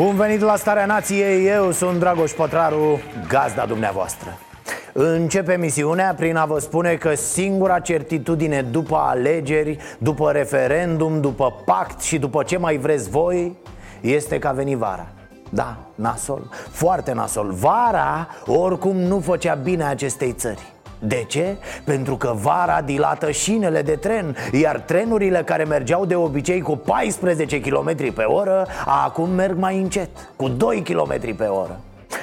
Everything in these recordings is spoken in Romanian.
Bun venit la Starea Nației, eu sunt Dragoș Pătraru, gazda dumneavoastră. Începe misiunea prin a vă spune că singura certitudine după alegeri, după referendum, după pact și după ce mai vreți voi Este că a venit vara. Da, nasol, foarte nasol. Vara oricum nu făcea bine acestei țări de ce? Pentru că vara dilată șinele de tren Iar trenurile care mergeau de obicei cu 14 km pe oră Acum merg mai încet, cu 2 km pe oră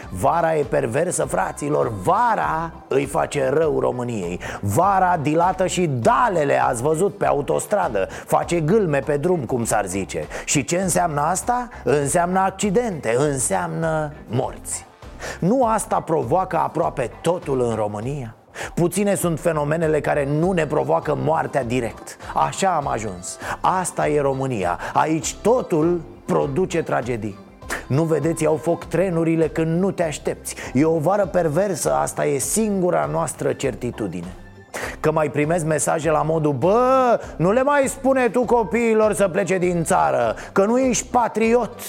Vara e perversă, fraților Vara îi face rău României Vara dilată și dalele, ați văzut, pe autostradă Face gâlme pe drum, cum s-ar zice Și ce înseamnă asta? Înseamnă accidente, înseamnă morți Nu asta provoacă aproape totul în România? Puține sunt fenomenele care nu ne provoacă moartea direct. Așa am ajuns. Asta e România. Aici totul produce tragedii. Nu vedeți, iau foc trenurile când nu te aștepți. E o vară perversă, asta e singura noastră certitudine. Că mai primesc mesaje la modul Bă, nu le mai spune tu copiilor să plece din țară Că nu ești patriot.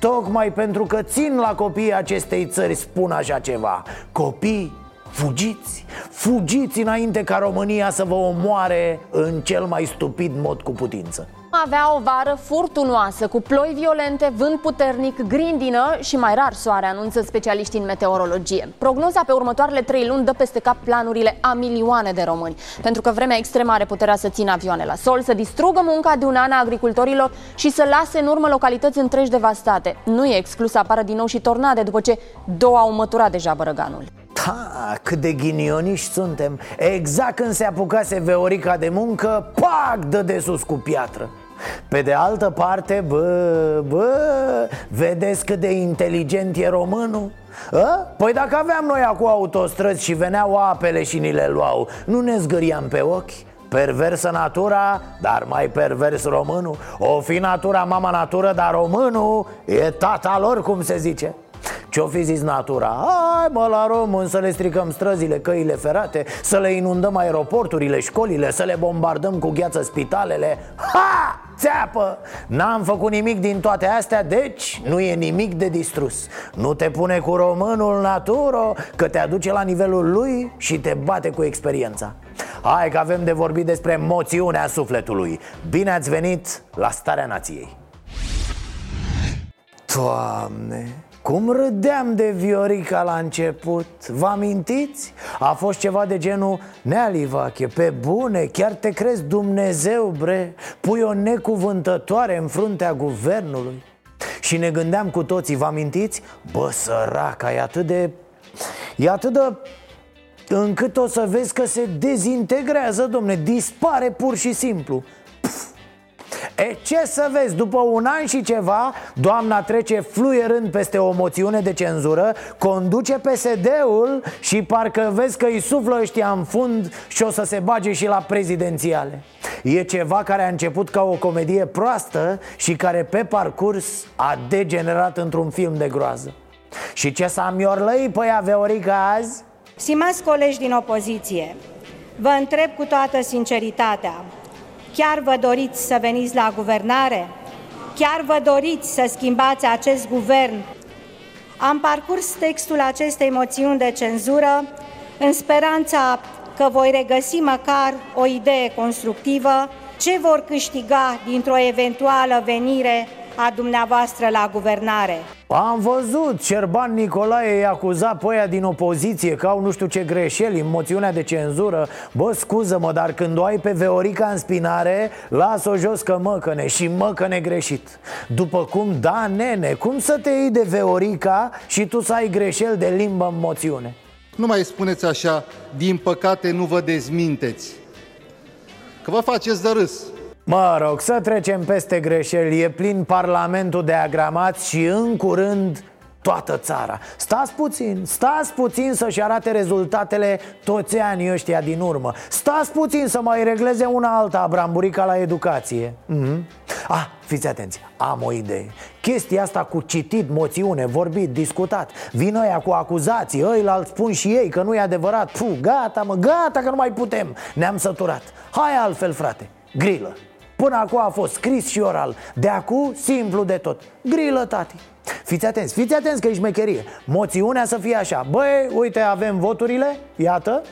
Tocmai pentru că țin la copiii acestei țări spun așa ceva. Copii, fugiți Fugiți înainte ca România să vă omoare în cel mai stupid mod cu putință avea o vară furtunoasă, cu ploi violente, vânt puternic, grindină și mai rar soare, anunță specialiștii în meteorologie. Prognoza pe următoarele trei luni dă peste cap planurile a milioane de români, pentru că vremea extremă are puterea să țină avioane la sol, să distrugă munca de un an a agricultorilor și să lase în urmă localități întregi devastate. Nu e exclus să apară din nou și tornade, după ce două au măturat deja bărăganul. Da, cât de ghinioniști suntem Exact când se apucase Veorica de muncă Pac, dă de sus cu piatră pe de altă parte, bă, bă, vedeți cât de inteligent e românul? A? Păi dacă aveam noi acum autostrăzi și veneau apele și ni le luau Nu ne zgâriam pe ochi? Perversă natura, dar mai pervers românul O fi natura mama natură, dar românul e tata lor, cum se zice ce-o fi zis natura? Hai mă la român să le stricăm străzile, căile ferate Să le inundăm aeroporturile, școlile Să le bombardăm cu gheață spitalele Ha! Țeapă! N-am făcut nimic din toate astea, deci nu e nimic de distrus Nu te pune cu românul naturo Că te aduce la nivelul lui și te bate cu experiența Hai că avem de vorbit despre moțiunea sufletului Bine ați venit la Starea Nației Doamne, cum râdeam de Viorica la început Vă amintiți? A fost ceva de genul Nealivache, pe bune, chiar te crezi Dumnezeu, bre Pui o necuvântătoare în fruntea guvernului Și ne gândeam cu toții, vă amintiți? Bă, săraca, e atât de... E atât de încât o să vezi că se dezintegrează, domne, dispare pur și simplu E, ce să vezi, după un an și ceva Doamna trece fluierând peste o moțiune de cenzură Conduce PSD-ul și parcă vezi că îi suflă ăștia în fund Și o să se bage și la prezidențiale E ceva care a început ca o comedie proastă Și care pe parcurs a degenerat într-un film de groază Și ce s-a miorlăi pe ea Veorica azi? Stimați colegi din opoziție, vă întreb cu toată sinceritatea Chiar vă doriți să veniți la guvernare? Chiar vă doriți să schimbați acest guvern? Am parcurs textul acestei moțiuni de cenzură în speranța că voi regăsi măcar o idee constructivă ce vor câștiga dintr-o eventuală venire a dumneavoastră la guvernare. Am văzut, Șerban Nicolae i-a acuzat pe aia din opoziție că au nu știu ce greșeli în moțiunea de cenzură Bă, scuză-mă, dar când o ai pe Veorica în spinare, las-o jos că măcăne și măcăne greșit După cum, da, nene, cum să te iei de Veorica și tu să ai greșeli de limbă în moțiune? Nu mai spuneți așa, din păcate nu vă dezminteți Că vă faceți de râs Mă rog, să trecem peste greșeli. E plin parlamentul de agramați și în curând toată țara. Stați puțin, stați puțin să-și arate rezultatele toți anii ăștia din urmă. Stați puțin să mai regleze una alta Bramburica la educație. Mm-hmm. Ah, fiți atenți, am o idee. Chestia asta cu citit, moțiune, vorbit, discutat. Vin ăia cu acuzații, ăi spun și ei că nu e adevărat. Puh, gata mă, gata că nu mai putem. Ne-am săturat. Hai altfel frate, grilă Până acum a fost scris și oral. De acum, simplu de tot. Grilă, tati. Fiți atenți, fiți atenți că e șmecherie. Moțiunea să fie așa. Băi, uite, avem voturile, iată.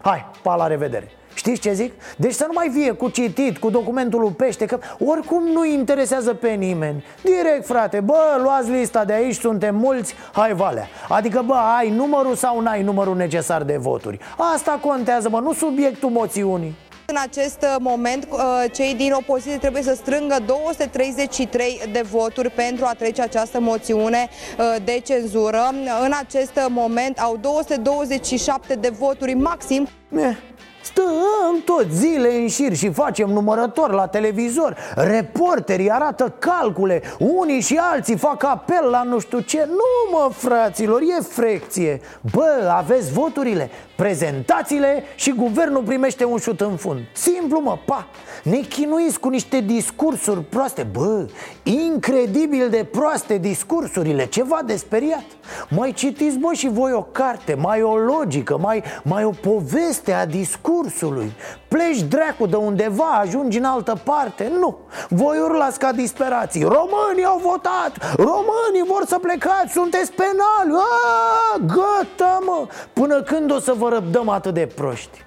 Hai, pa, la revedere. Știți ce zic? Deci să nu mai fie cu citit, cu documentul lui Pește Că oricum nu interesează pe nimeni. Direct, frate, bă, luați lista de aici, suntem mulți, hai valea. Adică, bă, ai numărul sau n-ai numărul necesar de voturi? Asta contează, bă, nu subiectul moțiunii în acest uh, moment, uh, cei din opoziție trebuie să strângă 233 de voturi pentru a trece această moțiune uh, de cenzură. În acest moment au 227 de voturi maxim. Eh, Stăm tot zile în șir și facem numărător la televizor. Reporterii arată calcule. Unii și alții fac apel la nu știu ce. Nu mă fraților, e frecție. Bă, aveți voturile. Prezentațiile și guvernul primește un șut în fund. Simplu mă, pa. Ne chinuiți cu niște discursuri proaste. Bă, incredibil de proaste discursurile. Ceva de speriat. Mai citiți bă și voi o carte Mai o logică, mai, mai o poveste a discursului Pleci dracu de undeva, ajungi în altă parte. Nu, voi urlați ca disperații. Românii au votat, românii vor să plecați, sunteți penali Aaaa, Gata mă, până când o să vă răbdăm atât de proști?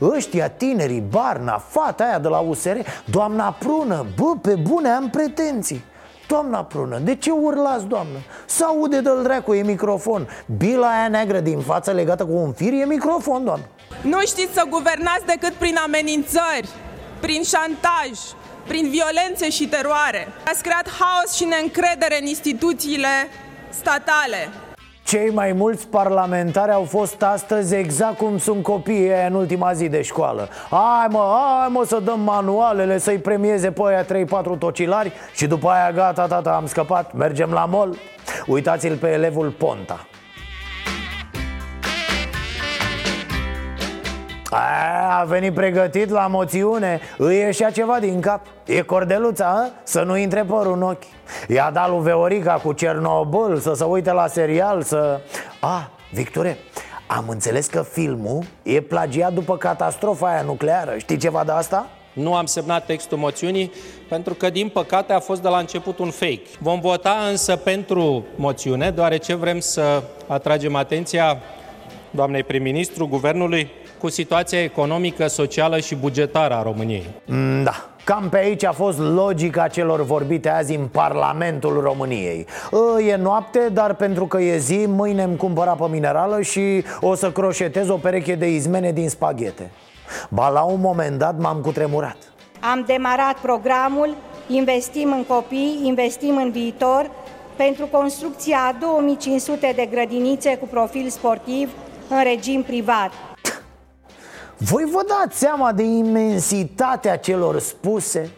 Ăștia tinerii, Barna, fata aia de la USR Doamna Prună, bă, pe bune am pretenții. Doamna Prună, de ce urlați, doamnă? Să aude de-l dracu, e microfon. Bila aia neagră din față legată cu un fir e microfon, doamnă Nu știți să guvernați decât prin amenințări, prin șantaj, prin violențe și teroare. Ați creat haos și neîncredere în instituțiile statale. Cei mai mulți parlamentari au fost astăzi exact cum sunt copiii în ultima zi de școală. Hai mă, hai mă să dăm manualele, să-i premieze pe aia 3-4 tocilari Și după aia gata, tata, am scăpat, mergem la mol Uitați-l pe elevul Ponta A, a venit pregătit la moțiune Îi ieșea ceva din cap E cordeluța, a? să nu intre părul în ochi I-a dat lui Veorica cu Cernobâl Să se uite la serial Să... A, Victore, am înțeles că filmul e plagiat după catastrofa aia nucleară Știi ceva de asta? Nu am semnat textul moțiunii pentru că, din păcate, a fost de la început un fake. Vom vota însă pentru moțiune, deoarece vrem să atragem atenția doamnei prim-ministru, guvernului, cu situația economică, socială și bugetară a României. Mm, da, Cam pe aici a fost logica celor vorbite azi în Parlamentul României. Ă, E noapte, dar pentru că e zi, mâine îmi cumpăra pe minerală și o să croșetez o pereche de izmene din spaghete. Ba la un moment dat m-am cutremurat. Am demarat programul Investim în copii, investim în viitor. Pentru construcția a 2500 de grădinițe cu profil sportiv în regim privat voi vă dați seama de imensitatea celor spuse?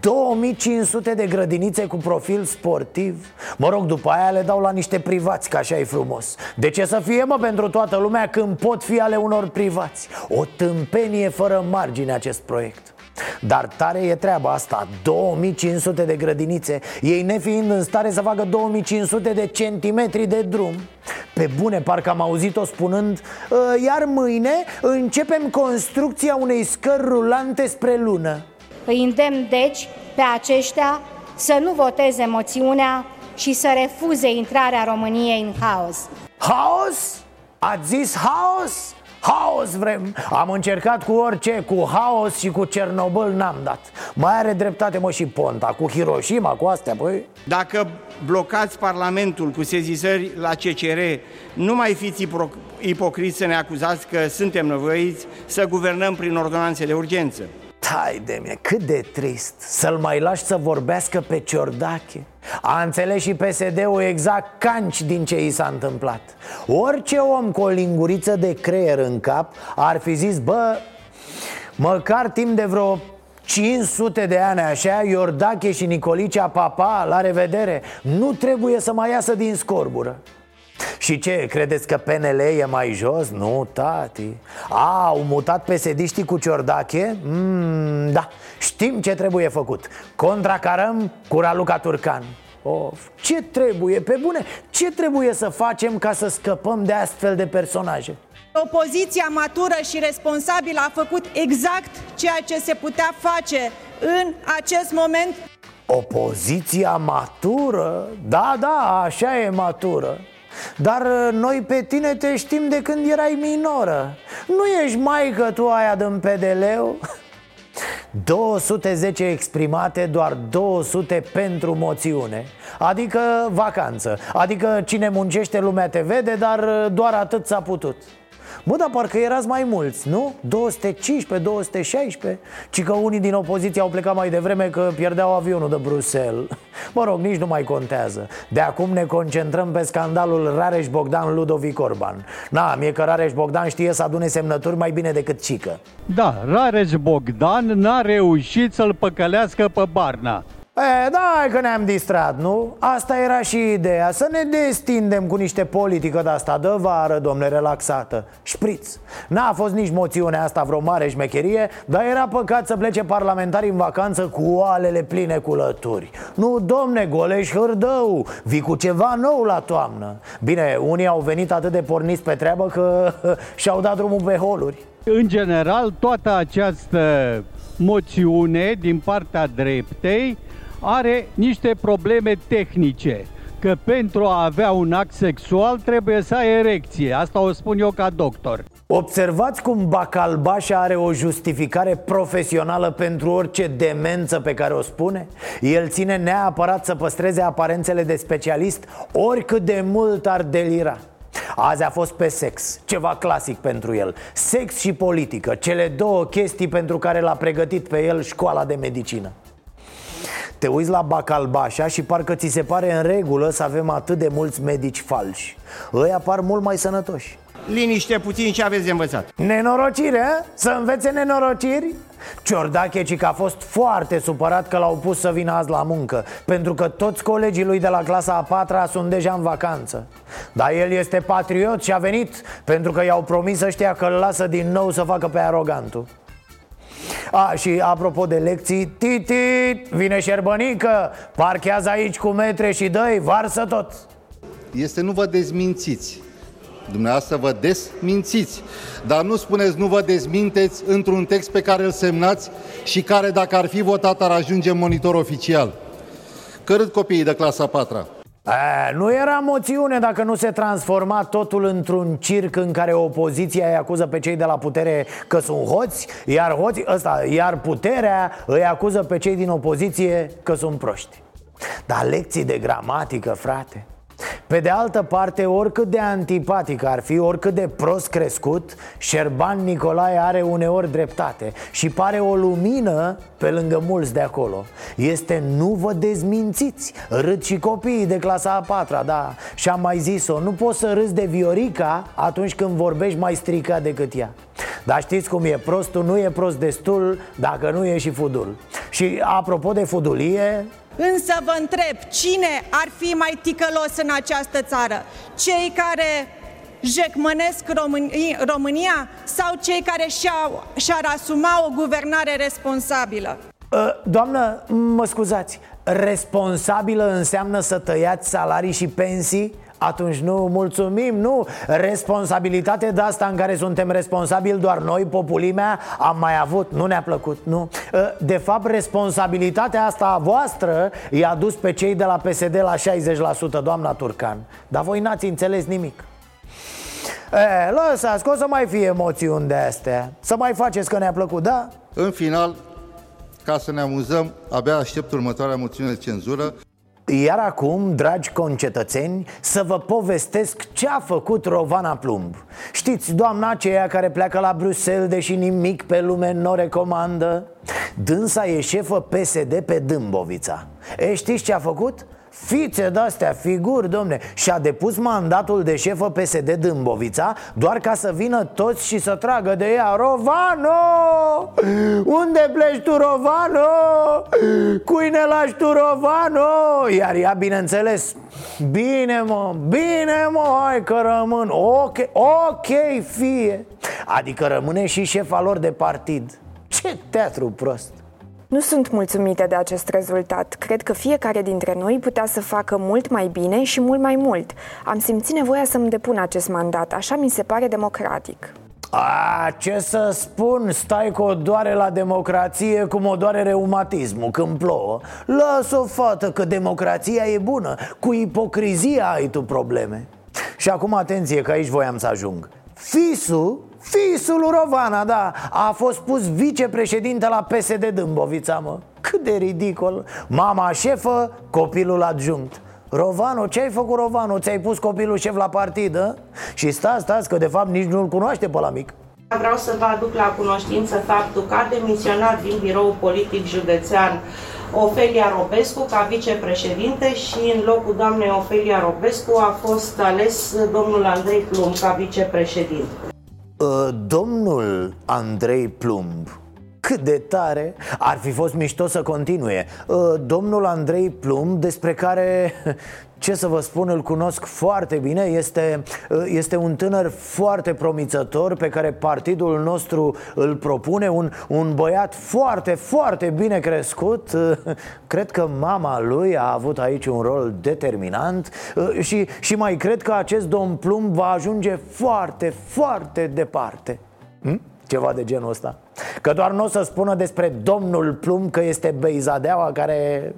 2500 de grădinițe cu profil sportiv Mă rog, după aia le dau la niște privați, că așa e frumos De ce să fie, mă, pentru toată lumea când pot fi ale unor privați? O tâmpenie fără margine acest proiect dar tare e treaba asta 2500 de grădinițe Ei nefiind în stare să facă 2500 de centimetri de drum Pe bune, parcă am auzit-o spunând ă, Iar mâine începem construcția unei scări rulante spre lună Îi îndemn deci pe aceștia să nu voteze moțiunea și să refuze intrarea României în haos Haos? Ați zis haos? Haos vrem. Am încercat cu orice, cu haos și cu Cernobâl n-am dat. Mai are dreptate mă și Ponta Cu Hiroshima, cu astea, păi. Dacă blocați Parlamentul cu sezizări la CCR Nu mai fiți ipocriți să ne acuzați că suntem nevoiți Să guvernăm prin ordonanțe de urgență Tai de mine, cât de trist Să-l mai lași să vorbească pe Ciordache. A înțeles și PSD-ul exact canci din ce i s-a întâmplat. Orice om cu o linguriță de creier în cap Ar fi zis, bă, măcar timp de vreo 500 de ani așa, Iordache și Nicolicea Papa, la revedere. Nu trebuie să mai iasă din scorbură și ce, credeți că PNL e mai jos? Nu, tati A, au mutat psd cu Ciordache? Mm, da, știm ce trebuie făcut Contracarăm cu Raluca Turcan Of, ce trebuie, pe bune, ce trebuie să facem ca să scăpăm de astfel de personaje? Opoziția matură și responsabilă a făcut exact ceea ce se putea face în acest moment. Opoziția matură? Da, da, așa e matură. Dar uh, noi pe tine te știm de când erai minoră. Nu ești maică tu aia din PDL-ul? 210 exprimate, doar 200 pentru moțiune. Adică vacanță. Adică cine muncește lumea te vede, dar uh, doar atât s-a putut Bă, dar parcă erați mai mulți, nu? 215, 216 Ci că unii din opoziție au plecat mai devreme că pierdeau avionul de Bruxelles. Mă rog, nici nu mai contează. De acum ne concentrăm pe scandalul Rareș Bogdan Ludovic Orban. Na, mie că Rareș Bogdan știe să adune semnături mai bine decât Cică. Da, Rareș Bogdan n-a reușit să-l păcălească pe Barna E, da, că ne-am distrat, nu? Asta era și ideea, să ne destindem cu niște politică de-asta de vară, domne, relaxată. Șpriț. N-a fost nici moțiunea asta vreo mare șmecherie Dar era păcat să plece parlamentarii în vacanță cu oalele pline cu lături. Nu, domne, goleș hârdău, vii cu ceva nou la toamnă. Bine, unii au venit atât de porniți pe treabă că și-au dat drumul pe holuri. În general, toată această moțiune din partea dreptei are niște probleme tehnice că pentru a avea un act sexual trebuie să ai erecție. Asta o spun eu ca doctor. Observați cum Bacalbașa are o justificare profesională pentru orice demență pe care o spune? El ține neapărat să păstreze aparențele de specialist oricât de mult ar delira Azi a fost pe sex, ceva clasic pentru el Sex și politică, cele două chestii pentru care l-a pregătit pe el școala de medicină te uiți la Bacalbașa și parcă ți se pare în regulă să avem atât de mulți medici falși. Ăia par mult mai sănătoși. Liniște puțin și aveți de învățat. Nenorocire, să învețe nenorociri? Ciordache că a fost foarte supărat că l-au pus să vină azi la muncă Pentru că toți colegii lui de la clasa a patra sunt deja în vacanță. Dar el este patriot și a venit Pentru că i-au promis ăștia că îl lasă din nou să facă pe arogantul a, și apropo de lecții, Titi, vine șerbănică, parchează aici cu metre și dă varsă tot. Este nu vă dezmințiți. Dumneavoastră vă desmințiți. Dar nu spuneți nu vă dezminteți într-un text pe care îl semnați Și care dacă ar fi votat ar ajunge în monitor oficial. Cărât copiii de clasa 4 a, nu era moțiune dacă nu se transforma totul într-un circ în care opoziția îi acuză pe cei de la putere că sunt hoți Iar, hoți, ăsta, iar puterea îi acuză pe cei din opoziție că sunt proști. Dar lecții de gramatică, frate pe de altă parte, oricât de antipatic ar fi, oricât de prost crescut Șerban Nicolae are uneori dreptate Și pare o lumină pe lângă mulți de acolo. Este nu vă dezmințiți! Râd și copiii de clasa a patra, da Și am mai zis-o, nu poți să râzi de Viorica atunci când vorbești mai stricat decât ea. Dar știți cum e, prostul nu e prost destul dacă nu e și fudul. Și apropo de fudulie, Însă vă întreb, cine ar fi mai ticălos în această țară? Cei care jecmănesc România sau cei care și-au, și-ar asuma o guvernare responsabilă? Ă, doamnă, mă scuzați, responsabilă înseamnă să tăiați salarii și pensii? Atunci nu mulțumim, nu. Responsabilitate de asta în care suntem responsabili doar noi, populimea Am mai avut, nu ne-a plăcut, nu. Ă, De fapt, responsabilitatea asta a voastră I-a dus pe cei de la PSD la 60%, doamna Turcan. Dar voi n-ați înțeles nimic. E, lăsați că o să mai fie emoțiuni de astea. Să mai faceți că ne-a plăcut, da? În final, ca să ne amuzăm, abia aștept următoarea moțiune de cenzură iar acum, dragi concetățeni, să vă povestesc ce a făcut Rovana Plumb Știți, doamna aceea care pleacă la Bruxelles deși nimic pe lume nu o recomandă? Dânsa e șefă PSD pe Dâmbovița E, știți ce a făcut? Fițe de-astea, figuri, domne Și-a depus mandatul de șefă PSD Dâmbovița Doar ca să vină toți și să tragă de ea Rovano! Unde pleci tu, Rovano? Cui ne lași tu, Rovano? Iar ea, bineînțeles Bine, mă, bine, mă, hai că rămân Ok, ok, fie Adică rămâne și șefa lor de partid Ce teatru prost nu sunt mulțumită de acest rezultat. Cred că fiecare dintre noi putea să facă mult mai bine și mult mai mult. Am simțit nevoia să-mi depun acest mandat, așa mi se pare democratic. A, ce să spun, stai cu o doare la democrație cum o doare reumatismul când plouă Lasă-o, fată, că democrația e bună Cu ipocrizia ai tu probleme Și acum atenție, că aici voiam să ajung Fisul Fisul lui Rovana, da A fost pus vicepreședinte la PSD Dâmbovița, mă Cât de ridicol Mama șefă, copilul adjunct Rovano, ce ai făcut Rovano? Ți-ai pus copilul șef la partid, a? Și stați, stați, că de fapt nici nu-l cunoaște pe la mic Vreau să vă aduc la cunoștință faptul că a demisionat din birou politic județean Ofelia Robescu ca vicepreședinte și în locul doamnei Ofelia Robescu a fost ales domnul Andrei Plum ca vicepreședinte. Uh, domnul Andrei Plumb cât de tare Ar fi fost mișto să continue. Uh, Domnul Andrei Plumb Despre care ce să vă spun, îl cunosc foarte bine Este, este un tânăr foarte promițător Pe care partidul nostru îl propune Un, un băiat foarte, foarte bine crescut. Cred că mama lui a avut aici un rol determinant. Și, și mai cred că acest domn Plum va ajunge foarte, foarte departe. Hm? Ceva de genul ăsta. Că doar nu o să spună despre domnul Plum că este Beizadeaua care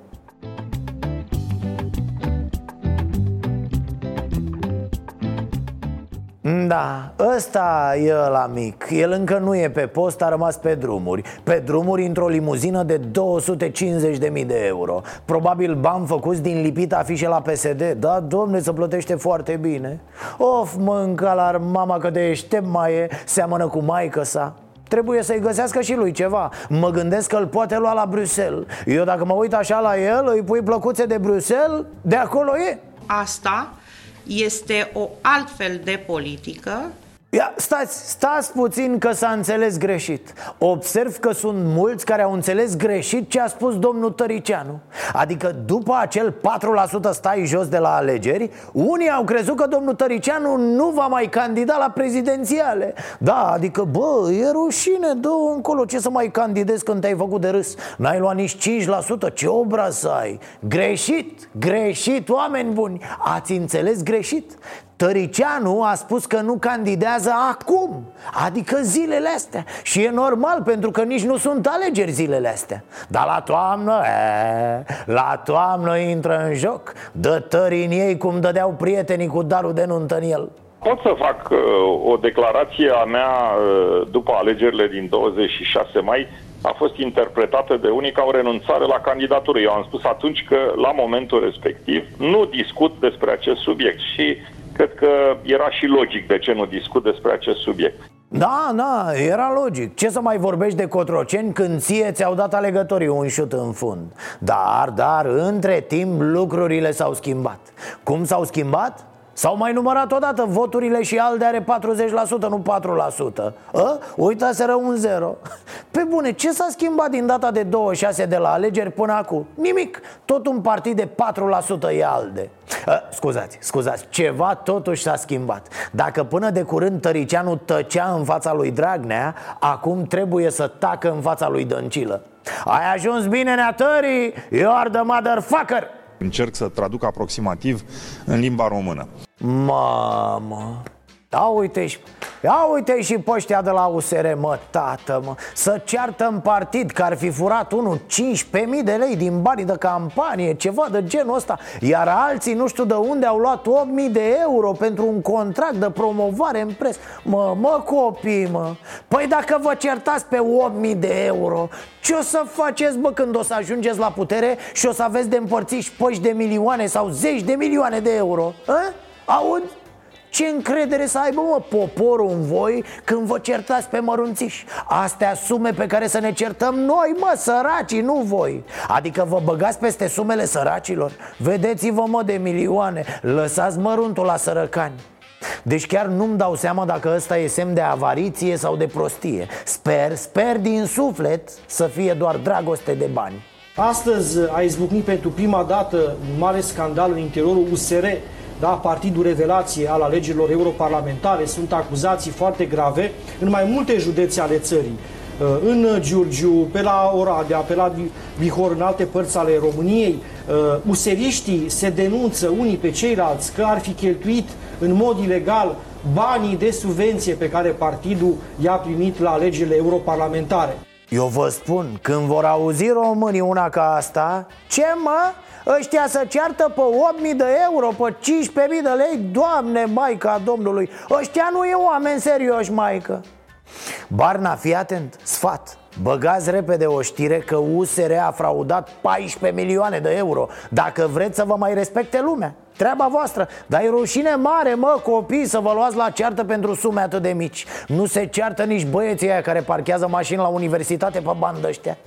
Da, ăsta e la mic. El încă nu e pe post, a rămas pe drumuri. Pe drumuri într-o limuzină de 250.000 de euro. Probabil bani făcuți din lipit afișe la PSD Da, domne, să plătește foarte bine. Of, mânca la mama că de eștem mai e Seamănă cu maică sa. Trebuie să-i găsească și lui ceva. Mă gândesc că îl poate lua la Bruxelles. Eu dacă mă uit așa la el, îi pui plăcuțe de Bruxelles De acolo e. Asta este o altfel de politică Ia, stați, stați puțin că s-a înțeles greșit. Observ că sunt mulți care au înțeles greșit ce a spus domnul Tăricianu. Adică după acel 4% stai jos de la alegeri Unii au crezut că domnul Tăricianu nu va mai candida la prezidențiale. Da, adică bă, e rușine, dă încolo Ce să mai candidezi când te-ai făcut de râs? N-ai luat nici 5%, ce obraz să ai? Greșit, greșit, oameni buni. Ați înțeles greșit Tăricianu a spus că nu candidează acum Adică zilele astea. Și e normal pentru că nici nu sunt alegeri zilele astea. Dar la toamnă, e, la toamnă intră în joc. Dă tări în ei cum dădeau prietenii cu darul de nuntă în el. Pot să fac uh, o declarație a mea uh, după alegerile din 26 mai. A fost interpretată de unii ca o renunțare la candidatură. Eu am spus atunci că, la momentul respectiv, nu discut despre acest subiect. Și cred că era și logic de ce nu discut despre acest subiect. Da, da, era logic Ce să mai vorbești de Cotroceni când ție ți-au dat alegătorii un șut în fund Dar, dar, între timp lucrurile s-au schimbat Cum s-au schimbat? S-au mai numărat odată voturile și ALDE are 40%, nu 4% a? Uitaseră un zero Pe bune, ce s-a schimbat din data de 26 de la alegeri până acum? Nimic, tot un partid de 4% e ALDE a, Scuzați, scuzați, ceva totuși s-a schimbat Dacă până de curând Tăricianu tăcea în fața lui Dragnea Acum trebuie să tacă în fața lui Dăncilă Ai ajuns bine, neatării? You are the motherfucker! Încerc să traduc aproximativ în limba română. Mamă, da uite și Ia uite și pe ăștia de la USR, mă, tată, mă Să ceartă în partid că ar fi furat unul 15.000 de lei din banii de campanie Ceva de genul ăsta Iar alții nu știu de unde au luat 8.000 de euro pentru un contract de promovare în pres Mă, mă copii, mă Păi dacă vă certați pe 8.000 de euro Ce o să faceți, bă, când o să ajungeți la putere Și o să aveți de împărțiți păși de milioane sau zeci de milioane de euro? A? Auzi? Ce încredere să aibă, mă, poporul în voi când vă certați pe mărunțiși? Astea sume pe care să ne certăm noi, mă, săracii, nu voi. Adică vă băgați peste sumele săracilor? Vedeți-vă, mă, de milioane. Lăsați măruntul la sărăcani. Deci chiar nu-mi dau seama dacă ăsta e semn de avariție sau de prostie. Sper, sper din suflet să fie doar dragoste de bani. Astăzi a izbucnit pentru prima dată un mare scandal în interiorul USR, da, partidul revelație al alegerilor europarlamentare. Sunt acuzații foarte grave în mai multe județe ale țării. Uh, în Giurgiu, pe la Oradea, pe la Bihor, în alte părți ale României. Uh, useriștii se denunță unii pe ceilalți că ar fi cheltuit în mod ilegal banii de subvenție pe care partidul i-a primit la alegerile europarlamentare. Eu vă spun, când vor auzi românii una ca asta Ce mă? Ăștia să ceartă pe 8.000 de euro, pe 15.000 de lei? Doamne, Maica Domnului Ăștia nu e oameni serioși, Maică. Barna, fii atent, sfat. Băgați repede o știre că USR a fraudat 14 milioane de euro. Dacă vreți să vă mai respecte lumea Treaba voastră, dar e rușine mare, mă, copii, să vă luați la ceartă pentru sume atât de mici. Nu se ceartă nici băieții aia care parchează mașini la universitate pe bandă ăștia.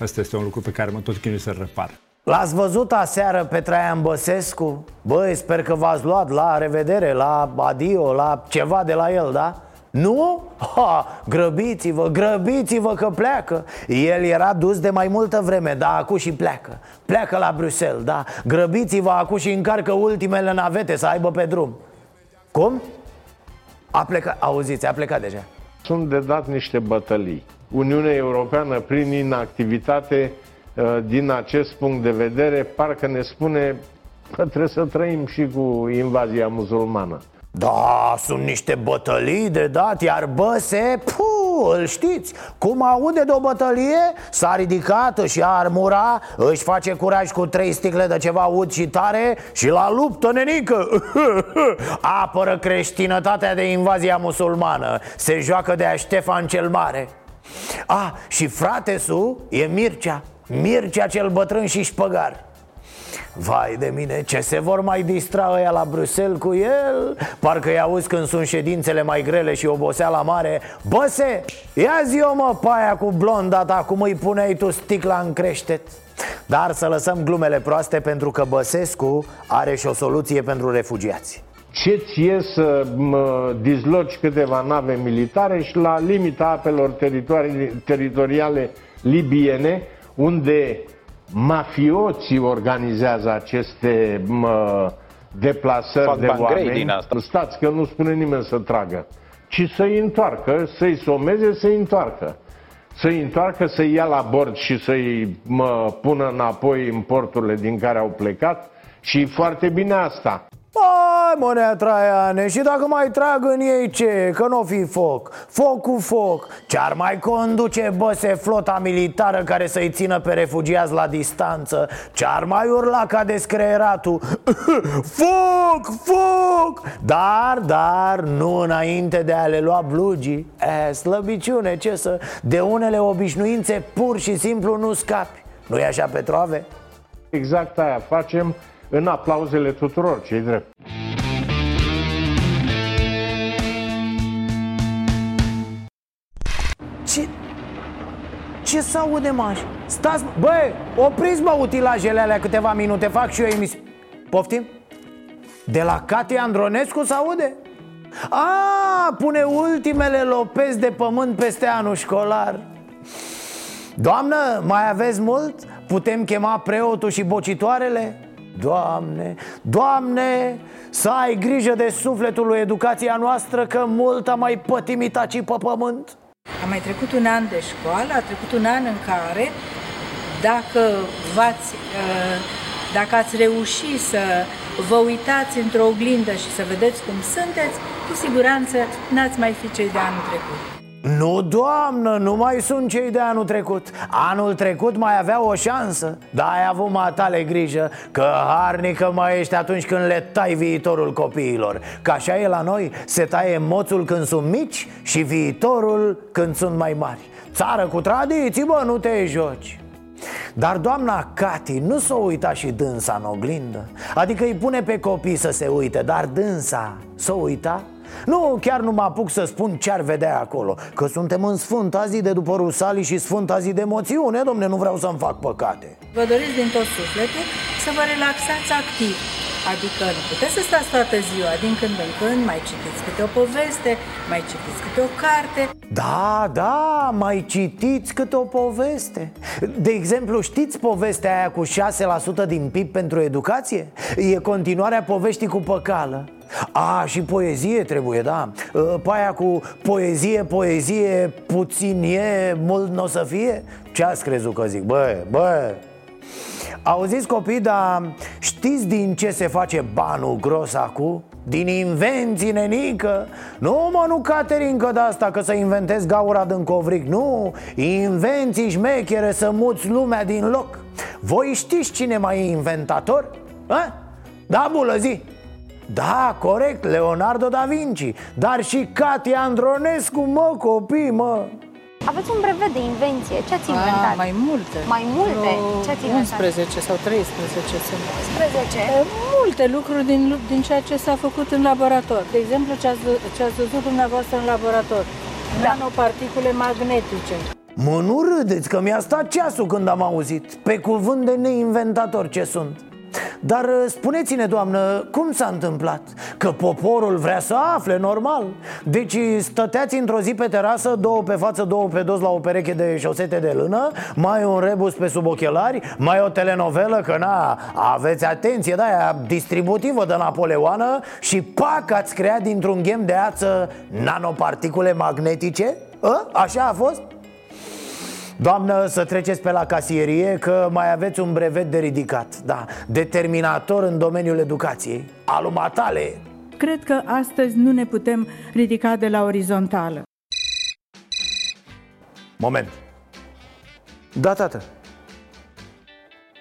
Asta este un lucru pe care mă tot chinui să-l repar L-ați văzut aseară pe Traian Băsescu? Băi, sper că v-ați luat la revedere, la adio, la ceva de la el, da? Nu? Ha, grăbiți-vă, grăbiți-vă că pleacă El era dus de mai multă vreme, dar acum și pleacă Pleacă la Bruxelles, da Grăbiți-vă acum și încarcă ultimele navete să aibă pe drum Cum? A plecat, auziți, a plecat deja Sunt de dat niște bătălii Uniunea Europeană, prin inactivitate, uh, din acest punct de vedere, parcă ne spune că trebuie să trăim și cu invazia musulmană. Da, sunt niște bătălii de dat, iar Băse, pu, îl știți? Cum aude de o bătălie, s-a ridicat, și a armura Își face curaj cu trei sticle de ceva ud și tare Și la luptă, nenică! Apără creștinătatea de invazia musulmană. Se joacă de a Ștefan cel Mare. Ah, și fratesul e Mircea Mircea cel bătrân și șpăgar. Vai de mine, ce se vor mai distra ăia la Bruxelles cu el? Parcă-i auzi când sunt ședințele mai grele și oboseala mare Băse, ia zi o mă paia cu blonda ta Cum îi puneai tu sticla în creștet. Dar să lăsăm glumele proaste pentru că Băsescu are și o soluție pentru refugiați. Ce ție să mă dizloci câteva nave militare și la limita apelor teritoriale libiene, unde mafioții organizează aceste mă, deplasări Fac de oameni. Din asta. Stați că nu spune nimeni să tragă, ci să-i întoarcă, să-i someze, să-i întoarcă. Să-i întoarcă, să-i ia la bord și să-i mă, pună înapoi în porturile din care au plecat și foarte bine asta. Mai monea Traiane, și dacă mai trag în ei ce? Că nu fi foc Foc cu foc Ce-ar mai conduce băse flota militară care să-i țină pe refugiați la distanță? Ce-ar mai urla ca descreeratul? foc, foc Dar, dar, nu înainte de a le lua blugii e, Slăbiciune, ce să... De unele obișnuințe pur și simplu nu scapi Nu-i așa, Petrove? Exact aia facem în aplauzele tuturor, cei drept. Ce... Ce să aude, maș? Stați, băi, opriți mă utilajele alea câteva minute, fac și eu emisiune Poftim? De la Cati Andronescu să aude? A, pune ultimele lopezi de pământ peste anul școlar Doamnă, mai aveți mult? Putem chema preotul și bocitoarele? Doamne, Doamne, să ai grijă de sufletul lui educația noastră Că mult a mai pătimit aici pe pământ A mai trecut un an de școală, a trecut un an în care dacă, v-ați, uh, dacă ați reușit să vă uitați într-o oglindă și să vedeți cum sunteți, cu siguranță n-ați mai fi cei de anul trecut. Nu, doamnă, nu mai sunt cei de anul trecut. Anul trecut mai avea o șansă Dar ai avut matale grijă Că harnică mai ești atunci când le tai viitorul copiilor. Că așa e la noi Se taie moțul când sunt mici Și viitorul când sunt mai mari. Țară cu tradiții, bă, nu te joci. Dar doamna Cati nu s-o uita și dânsa în oglindă. Adică îi pune pe copii să se uite Dar dânsa s-o uita? Nu, chiar nu mă apuc să spun ce ar vedea acolo Că suntem în Sfânta zi de după Rusali și Sfânta zi de moțiune Domne, nu vreau să-mi fac păcate. Vă doriți din tot sufletul să vă relaxați activ Adică nu puteți să stați toată ziua, din când în când mai citiți câte o poveste, mai citiți câte o carte. Da, da, mai citiți câte o poveste. De exemplu, știți povestea aia cu 6% din PIB pentru educație? E continuarea poveștii cu păcală a, și poezie trebuie, da Pe aia cu poezie, poezie, puțin e, mult nu o să fie Ce ați crezut că zic? Bă, bă, Auziți copii, dar știți din ce se face banul gros acum? Din invenții, nenică Nu mă, nu caterincă de asta Că să inventezi gaura din covric Nu, invenții șmechere Să muți lumea din loc Voi știți cine mai e inventator? A? Da, bulă, zi da, corect, Leonardo da Vinci Dar și Katia Andronescu, mă, copii, mă aveți un brevet de invenție. Ce ați inventat? A, mai multe. Mai multe? Ce ați inventat? 11 sau 13 sunt. 11? Multe lucruri din, din ceea ce s-a făcut în laborator. De exemplu, ce ați, ce ați văzut dumneavoastră în laborator. Da. Nanoparticule magnetice. Mă, nu râdeți că mi-a stat ceasul când am auzit Pe cuvânt de neinventator ce sunt dar uh, spuneți-ne, doamnă, cum s-a întâmplat? Că poporul vrea să afle, normal Deci stăteați într-o zi pe terasă, două pe față, două pe dos la o pereche de șosete de lână Mai un rebus pe sub ochelari, mai o telenovelă, că na, aveți atenție, da, aia distributivă de Napoleoană Și pac, ați creat dintr-un ghem de ață nanoparticule magnetice? A? Așa a fost? Doamnă, să treceți pe la casierie că mai aveți un brevet de ridicat Da, determinator în domeniul educației Alumatale Cred că astăzi nu ne putem ridica de la orizontală Moment Da, tată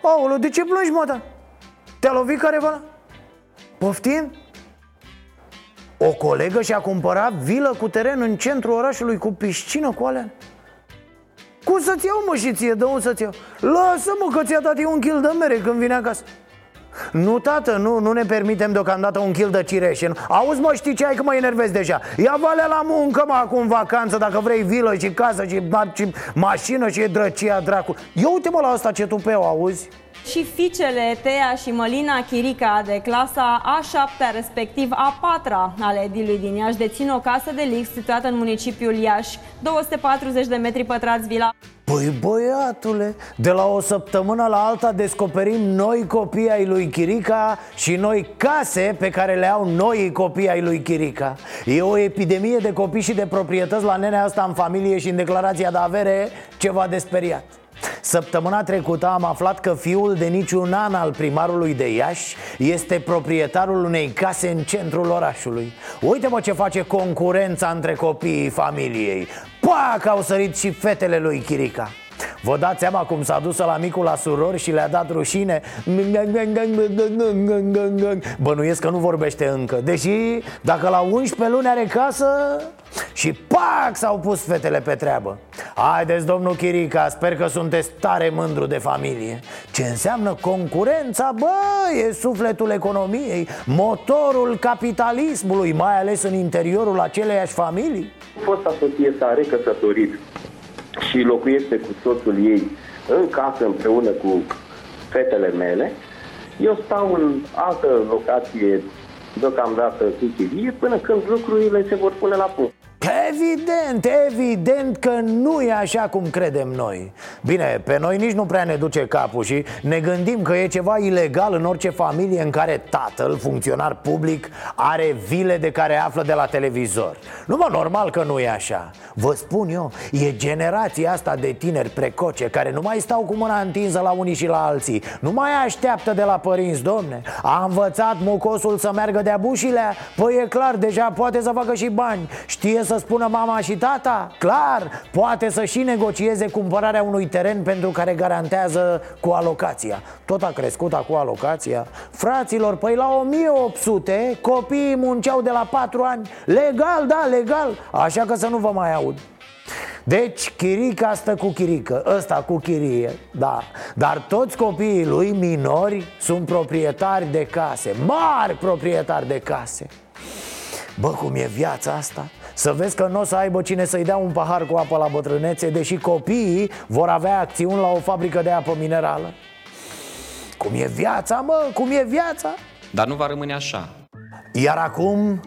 Aoleu, de ce plângi, mă, da? Te-a lovit careva? Poftim? O colegă și-a cumpărat vilă cu teren în centrul orașului cu piscină cu alea? Cum să-ți iau mă și ție? De unde să-ți iau? Lasă-mă că ți-a dat un kil de mere când vine acasă nu, tată, nu, nu ne permitem deocamdată un kil de cireșe Auzi, mă, știi ce ai că mă enervez deja Ia valea la muncă, mă, acum vacanță Dacă vrei vilă și casă și, și mașină și e drăcia dracu Ia uite-mă la asta ce tupeu, auzi? Și fiicele Tea și Mălina Chirica de clasa A7, respectiv A4 ale edilului din Iași, dețin o casă de lix situată în municipiul Iași, 240 de metri pătrați vila. Păi băiatule, de la o săptămână la alta descoperim noi copii ai lui Chirica și noi case pe care le au noi copii ai lui Chirica E o epidemie de copii și de proprietăți la nenea asta în familie și în declarația de avere ceva de speriat Săptămâna trecută am aflat că fiul de niciun an al primarului de Iași Este proprietarul unei case în centrul orașului. Uite-mă ce face concurența între copiii familiei. Pac, au sărit și fetele lui Chirica Vă dați seama cum s-a dus la micul la surori și le-a dat rușine Bănuiesc că nu vorbește încă Deși dacă la 11 luni are casă Și pac s-au pus fetele pe treabă Haideți domnul Chirica, sper că sunteți tare mândru de familie Ce înseamnă concurența? Bă, e sufletul economiei Motorul capitalismului Mai ales în interiorul aceleiași familii Fosta soție s-a recăsătorit și locuiește cu soțul ei în casă împreună cu fetele mele, eu stau în altă locație deocamdată cu chirie până când lucrurile se vor pune la punct. Evident, evident că nu e așa cum credem noi. Bine, pe noi nici nu prea ne duce capul și ne gândim că e ceva ilegal în orice familie în care tatăl, funcționar public, are vile de care află de la televizor. Nu mă, normal că nu e așa. Vă spun eu, e generația asta de tineri precoce care nu mai stau cu mâna întinsă la unii și la alții. Nu mai așteaptă de la părinți, domne. A învățat mucosul să meargă de-a bușilea? Păi e clar, deja poate să facă și bani. Știe să să spună mama și tata? Clar, poate să și negocieze cumpărarea unui teren pentru care garantează cu alocația. Tot a crescut acum alocația. Fraților, păi la 1800 copiii munceau de la 4 ani. Legal, da, legal, așa că să nu vă mai aud. Deci Chirica stă cu Chirică, ăsta cu chirie, da. Dar toți copiii lui minori sunt proprietari de case Mari proprietari de case. Bă, cum e viața asta? Să vezi că nu o să aibă cine să-i dea un pahar cu apă la bătrânețe Deși copiii vor avea acțiuni la o fabrică de apă minerală Cum e viața, mă, cum e viața? Dar nu va rămâne așa. Iar acum,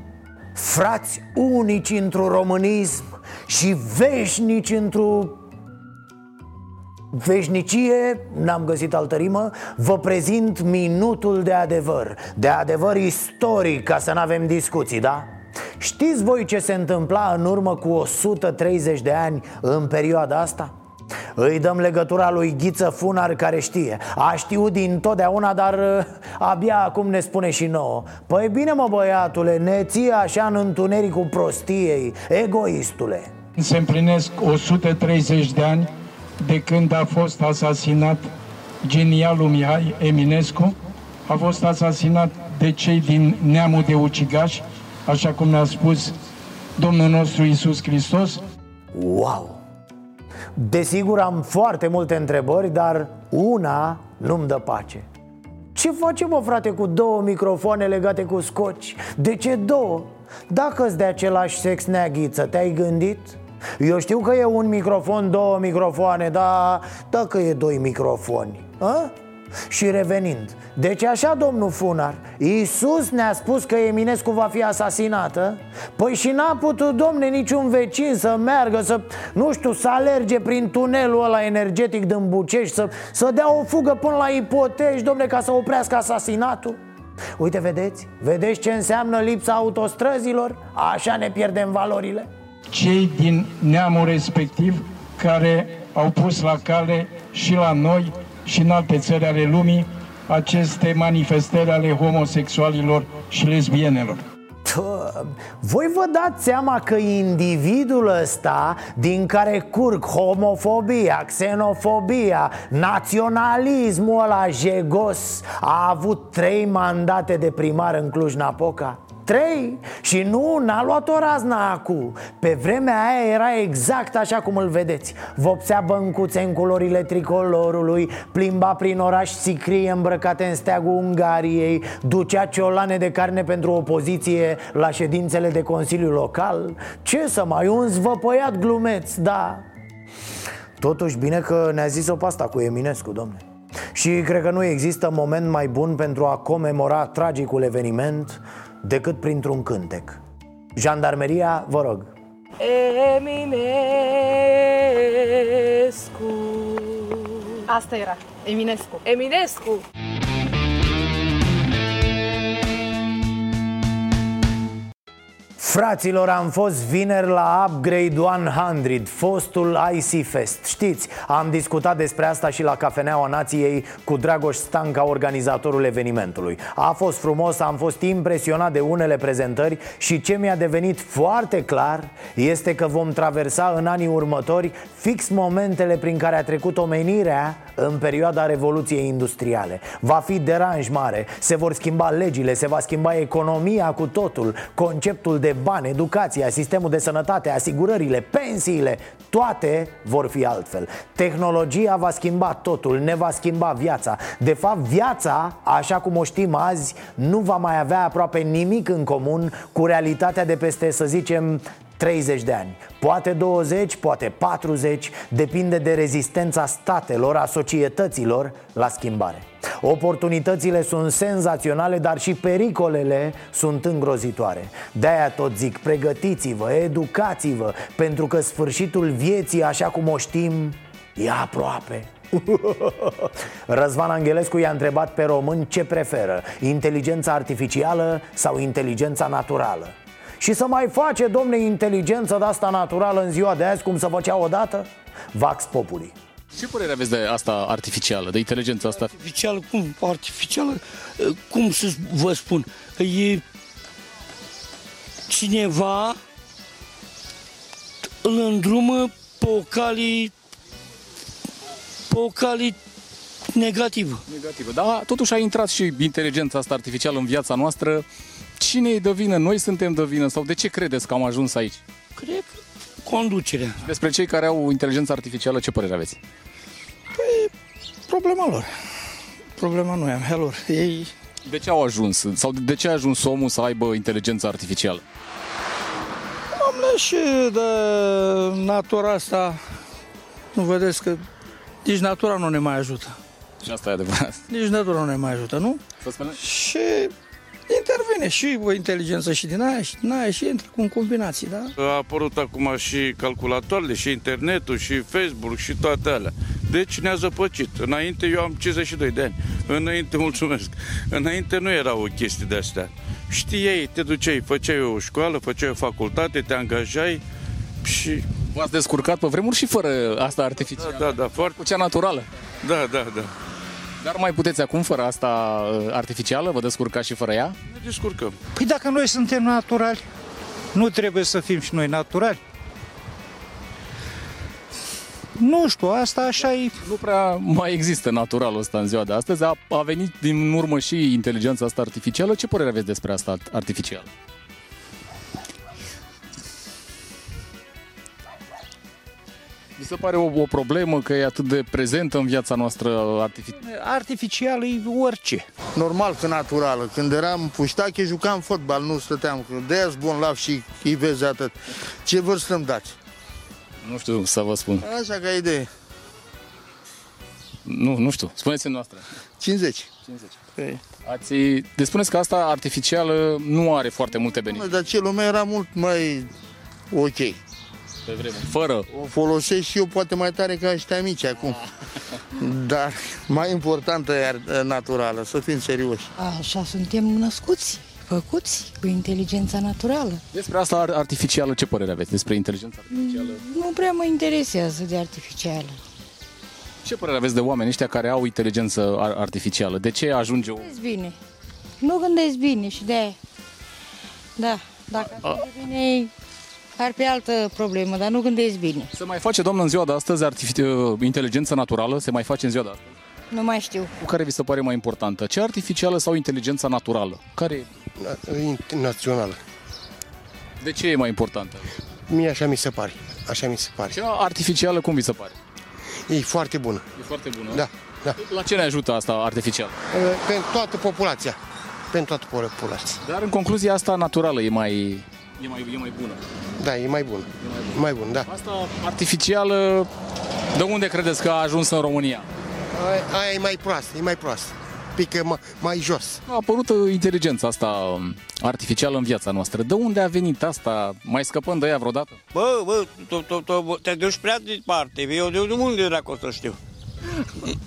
frați unici într-un românism și veșnici într-o veșnicie, n-am găsit altă rimă, vă prezint minutul de adevăr De adevăr istoric, ca să nu avem discuții, da? Știți voi ce se întâmpla în urmă cu 130 de ani în perioada asta? Îi dăm legătura lui Ghiță Funar care știe. A știut din totdeauna, dar uh, abia acum ne spune și nouă. Păi bine mă băiatule, ne ții așa în întunericul prostiei, egoistule. Se împlinesc 130 de ani de când a fost asasinat genialul Mihai Eminescu. A fost asasinat de cei din neamul de ucigași, așa cum ne-a spus Domnul nostru Isus Hristos Wow! Desigur am foarte multe întrebări, dar una nu-mi dă pace Ce facem, mă, frate, cu două microfoane legate cu scoci? De ce două? Dacă-ți de același sex neaghiță, te-ai gândit? Eu știu că e un microfon, două microfoane, dar dacă e doi microfoni a? Și revenind Deci așa, domnul Funar Iisus ne-a spus că Eminescu va fi asasinată Păi și n-a putut, domne, niciun vecin să meargă Să, nu știu, să alerge prin tunelul ăla energetic din Bucești Să, să dea o fugă până la ipoteci, domne, ca să oprească asasinatul Uite, vedeți? Vedeți ce înseamnă lipsa autostrăzilor? Așa ne pierdem valorile cei din neamul respectiv care au pus la cale și la noi și în alte țări ale lumii aceste manifestări ale homosexualilor și lesbienelor. Voi vă dați seama că individul ăsta din care curg homofobia, xenofobia, naționalismul ăla jegos a avut trei mandate de primar în Cluj-Napoca? Trei Și nu, n-a luat-o razna acu. Pe vremea aia era exact așa cum îl vedeți. Vopsea băncuțe în culorile tricolorului Plimba prin oraș sicrie îmbrăcate în steagul Ungariei Ducea ciolane de carne pentru opoziție la ședințele de consiliu local. Ce să mai, un zvăpăiat glumeț, da. Totuși bine că ne-a zis-o pasta cu Eminescu, domne. Și cred că nu există moment mai bun pentru a comemora tragicul eveniment decât printr-un cântec. Jandarmeria, vă rog. Eminescu. Asta era, Eminescu. Eminescu Fraților, am fost vineri la Upgrade 100, fostul IC Fest. Știți, am discutat despre asta și la Cafeneaua Nației cu Dragoș Stanca, organizatorul evenimentului. A fost frumos, am fost impresionat de unele prezentări și ce mi-a devenit foarte clar este că vom traversa în anii următori fix momentele prin care a trecut omenirea în perioada Revoluției Industriale. Va fi deranj mare, se vor schimba legile, se va schimba economia cu totul Conceptul de bani, educația, sistemul de sănătate, asigurările, pensiile Toate vor fi altfel. Tehnologia va schimba totul, ne va schimba viața. De fapt, viața, așa cum o știm azi, nu va mai avea aproape nimic în comun cu realitatea de peste, să zicem, 30 de ani. Poate 20, poate 40 Depinde de rezistența statelor, a societăților la schimbare. Oportunitățile sunt senzaționale, dar și pericolele sunt îngrozitoare. De-aia tot zic, pregătiți-vă, educați-vă Pentru că sfârșitul vieții, așa cum o știm, e aproape. Răzvan Angelescu i-a întrebat pe români ce preferă Inteligența artificială sau inteligența naturală și să mai face, domne, inteligență de asta naturală în ziua de azi Cum să făcea odată? Vax Populi Ce părere aveți de asta artificială, de inteligența asta? Artificială, cum? Artificială, cum să vă spun? E cineva îl îndrumă pe o cali pe o cali negativă. Negativă, da, totuși a intrat și inteligența asta artificială în viața noastră. Cine e de vină? Noi suntem de vină? Sau de ce credeți că am ajuns aici? Cred conducerea. Despre cei care au inteligență artificială, ce părere aveți? Păi, problema lor. Problema nu e a lor. Ei... De ce au ajuns? Sau de ce a ajuns omul să aibă inteligență artificială? Domnule, și de natura asta, nu vedeți că nici natura nu ne mai ajută. Și asta e adevărat. Nici natura nu ne mai ajută, nu? Să spunem? Și intervine și o inteligență și din aia și din aia și intră cu combinații, da? A apărut acum și calculatoarele, și internetul, și Facebook, și toate alea. Deci ne-a zăpăcit. Înainte, eu am 52 de ani. Înainte, mulțumesc. Înainte nu erau chestii de astea. Știai, te duceai, făceai o școală, făceai o facultate, te angajai și... V-ați descurcat pe vremuri și fără asta artificială. Da, da, da, foarte... Cu cea naturală. Da, da, da. Dar mai puteți acum fără asta uh, artificială? Vă descurcați și fără ea? Ne descurcăm. Păi dacă noi suntem naturali, nu trebuie să fim și noi naturali? Nu știu, asta așa e... Nu prea mai există naturalul ăsta în ziua de astăzi. A, a venit din urmă și inteligența asta artificială. Ce părere aveți despre asta artificială? Se pare o, o problemă că e atât de prezentă în viața noastră artificială. Artificial e orice. Normal că naturală. Când eram puștache, jucam fotbal, nu stăteam. De-aia bun lav și îi vezi atât. Ce vârstă îmi dați? Nu știu să vă spun. Așa ca idee. Nu, nu știu. Spuneți-mi noastră. 50. 50. Păi. Ați... Deci spuneți că asta artificială nu are foarte multe beneficii. Dar ce lumea era mult mai ok. Pe vreme. Fără. O folosesc și eu poate mai tare ca ăștia mici acum. Dar mai importantă e naturală, să fim serioși. Așa suntem născuți, făcuți cu inteligența naturală. Despre asta artificială, ce părere aveți? Despre inteligența artificială? Nu prea mă interesează de artificială. Ce părere aveți de oameni ăștia care au inteligență artificială? De ce ajunge o... Gândesc bine. Nu gândesc bine și de aia. Da, dacă ar fi bine, ar fi altă problemă, dar nu gândesc bine. Se mai face, doamnă, în ziua de astăzi artific... inteligență naturală? Se mai face în ziua de astăzi? Nu mai știu. Cu care vi se pare mai importantă? Cea artificială sau inteligența naturală? Care Națională. De ce e mai importantă? Mie așa mi se pare. Așa mi se pare. Cea artificială cum vi se pare? E foarte bună. E foarte bună? Da, da. La ce ne ajută asta artificial? Pentru toată populația. Pentru toată populația. Dar în concluzia asta naturală e mai, e mai, e mai bună. Da, e mai bună. E mai bună, mai bun, da. Asta artificială, de unde credeți că a ajuns în România? Aia, aia e mai proastă, e mai proastă. Pică mai, mai jos. A apărut inteligența asta artificială în viața noastră. De unde a venit asta? Mai scăpăm de ea vreodată? Bă, bă, tu, tu, tu, te duci prea departe. Eu de unde dracu o să știu?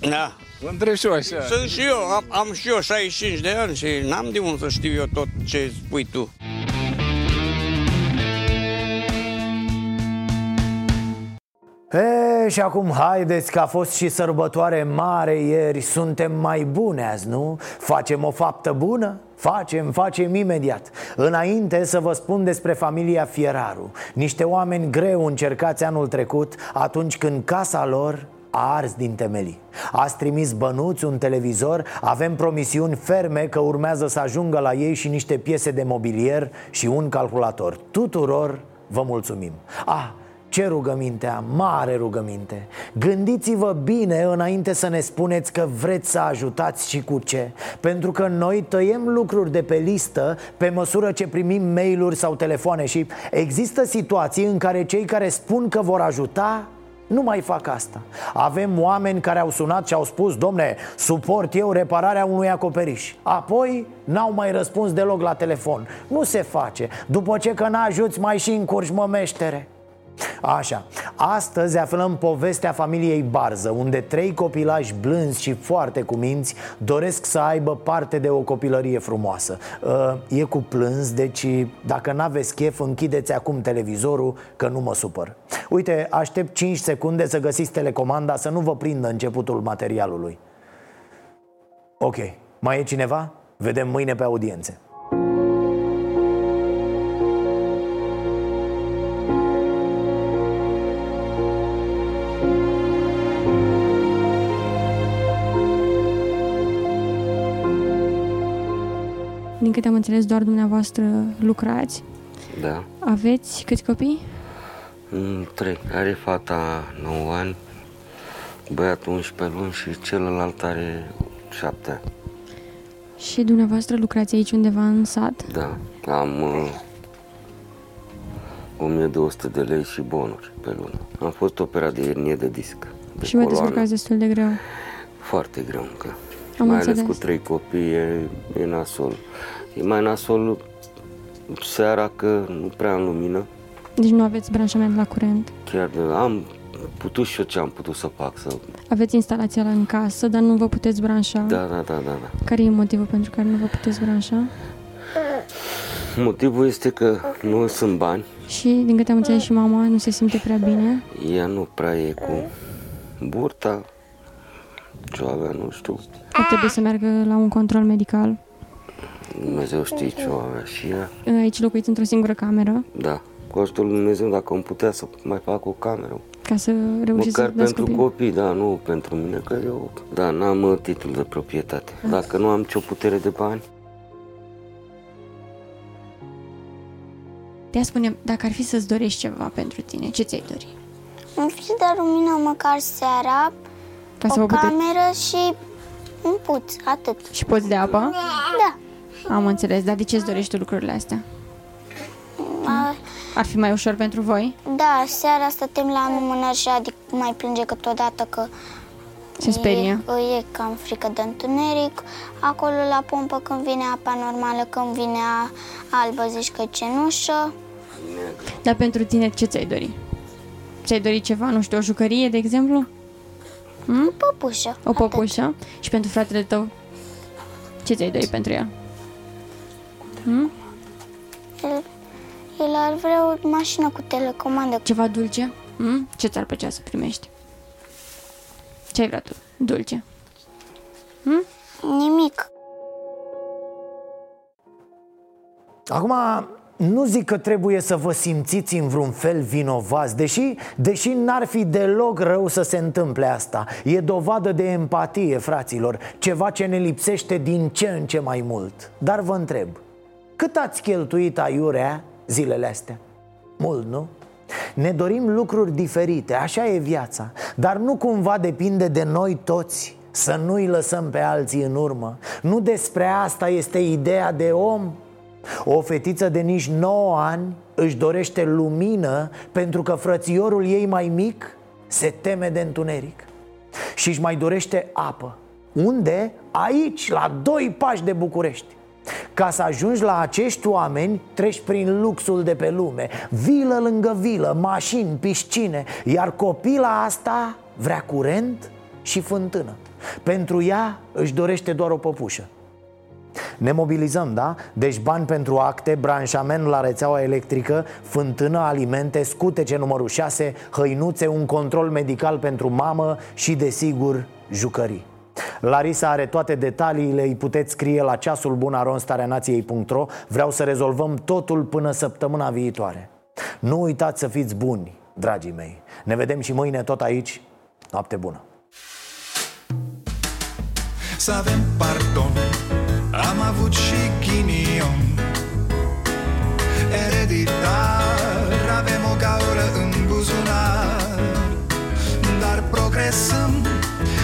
Da. Vă întreb și eu așa. Sunt și eu, am, am și eu 65 de ani și n-am de unde să știu eu tot ce spui tu. E, și acum haideți că a fost și sărbătoare mare ieri. Suntem mai bune azi, nu? Facem o faptă bună? Facem, facem imediat. Înainte să vă spun despre familia Fieraru. Niște oameni greu încercați anul trecut Atunci când casa lor a ars din temelii. Ați trimis bănuți, un televizor Avem promisiuni ferme că urmează să ajungă la ei și niște piese de mobilier și un calculator. Tuturor vă mulțumim. Ah, ce rugăminte am, mare rugăminte. Gândiți-vă bine înainte să ne spuneți că vreți să ajutați și cu ce. Pentru că noi tăiem lucruri de pe listă pe măsură ce primim mail-uri sau telefoane Și există situații în care cei care spun că vor ajuta nu mai fac asta. Avem oameni care au sunat și au spus Domne, suport eu repararea unui acoperiș. Apoi n-au mai răspuns deloc la telefon. Nu se face. După ce că n-ajuți mai și încurci mă meștere Așa, astăzi aflăm povestea familiei Barză Unde trei copilași blânzi și foarte cuminți Doresc să aibă parte de o copilărie frumoasă. Uh, E cu plâns, deci dacă n-aveți chef Închideți acum televizorul, că nu mă supăr. Uite, aștept 5 secunde să găsiți telecomanda Să nu vă prindă începutul materialului. Ok, mai e cineva? Vedem mâine pe audiențe Din câte am înțeles, doar dumneavoastră lucrați. Da. Aveți câți copii? Mm, Trei. Are fata 9 ani, băiatul 11 luni și celălalt are 7 ani. Și dumneavoastră lucrați aici undeva în sat? Da, am uh, 1200 de lei și bonuri pe lună. Am fost operat de hernie de disc. De și vă coloană. descurcați destul de greu. Foarte greu încă. Am mai înțeles. ales cu trei copii e, e nasol. E mai nasol seara că nu prea am lumină. Deci nu aveți branșament la curent. Chiar de, am putut și eu ce am putut să fac. Să... Aveți instalația la în casă, dar nu vă puteți branșa. Da, da, da, da, da. Care e motivul pentru care nu vă puteți branșa? Motivul este că nu sunt bani. Și, din câte am înțeles, și mama nu se simte prea bine. Ea nu prea e cu burta. Ce avea, nu știu. Ar trebui să meargă la un control medical. Dumnezeu știe ce o avea și ea. Aici locuiți într-o singură cameră, Da. Cu ajutorul lui Dumnezeu, dacă îmi putea să mai fac o cameră. ca să reușiți Măcar să dați pentru copii. copii, da, nu pentru mine, că eu, da, n-am uh, titlul de proprietate. Dacă nu am nicio putere de bani, Te spune, dacă ar fi să-ți dorești ceva pentru tine, ce ți-ai dori? Îmi fi de lumină măcar seara, Ca să o vă puteți- cameră și un puț, atât. Și poți de apă? Da. Am înțeles, dar de ce îți dorești tu lucrurile astea? A, Ar fi mai ușor pentru voi? da, seara stătem la numânări și adică mai plânge câteodată că Se sperie. E, e cam frică de întuneric. Acolo la pompă când vine apa normală, când vine a albă, zici că e cenușă. Dar pentru tine ce ți-ai dori? Ți-ai dori ceva, nu știu, o jucărie, de exemplu? Hmm? O păpușă. O păpușă? Și pentru fratele tău? Ce ți-ai dori pentru el? Hmm? El, el ar vrea o mașină cu telecomandă. Ceva dulce? Hmm? Ce ți-ar plăcea să primești? Ce ai vrea tu? Dulce? Hmm? Nimic. Acum, nu zic că trebuie să vă simțiți în vreun fel vinovați Deși, deși n-ar fi deloc rău să se întâmple asta E dovadă de empatie, fraților Ceva ce ne lipsește din ce în ce mai mult Dar vă întreb Cât ați cheltuit aiurea zilele astea? Mult, nu? Ne dorim lucruri diferite, așa e viața Dar nu cumva depinde de noi toți Să nu-i lăsăm pe alții în urmă Nu despre asta este ideea de om o fetiță de nici 9 ani își dorește lumină pentru că frățiorul ei mai mic se teme de întuneric și își mai dorește apă. Unde? Aici, la doi pași de București. Ca să ajungi la acești oameni, treci prin luxul de pe lume Vilă lângă vilă, mașini, piscine Iar copila asta vrea curent și fântână Pentru ea își dorește doar o păpușă ne mobilizăm, da? Deci bani pentru acte, branșament la rețeaua electrică, fântână, alimente, scutece numărul 6, hăinuțe, un control medical pentru mamă și, desigur, jucării. Larisa are toate detaliile, îi puteți scrie la ceasul bunaronstareanației.ro Vreau să rezolvăm totul până săptămâna viitoare. Nu uitați să fiți buni, dragii mei. Ne vedem și mâine tot aici. Noapte bună! Să avem pardon. Am avut și ghinion. Ereditar Avem o gaură în buzunar. Dar progresăm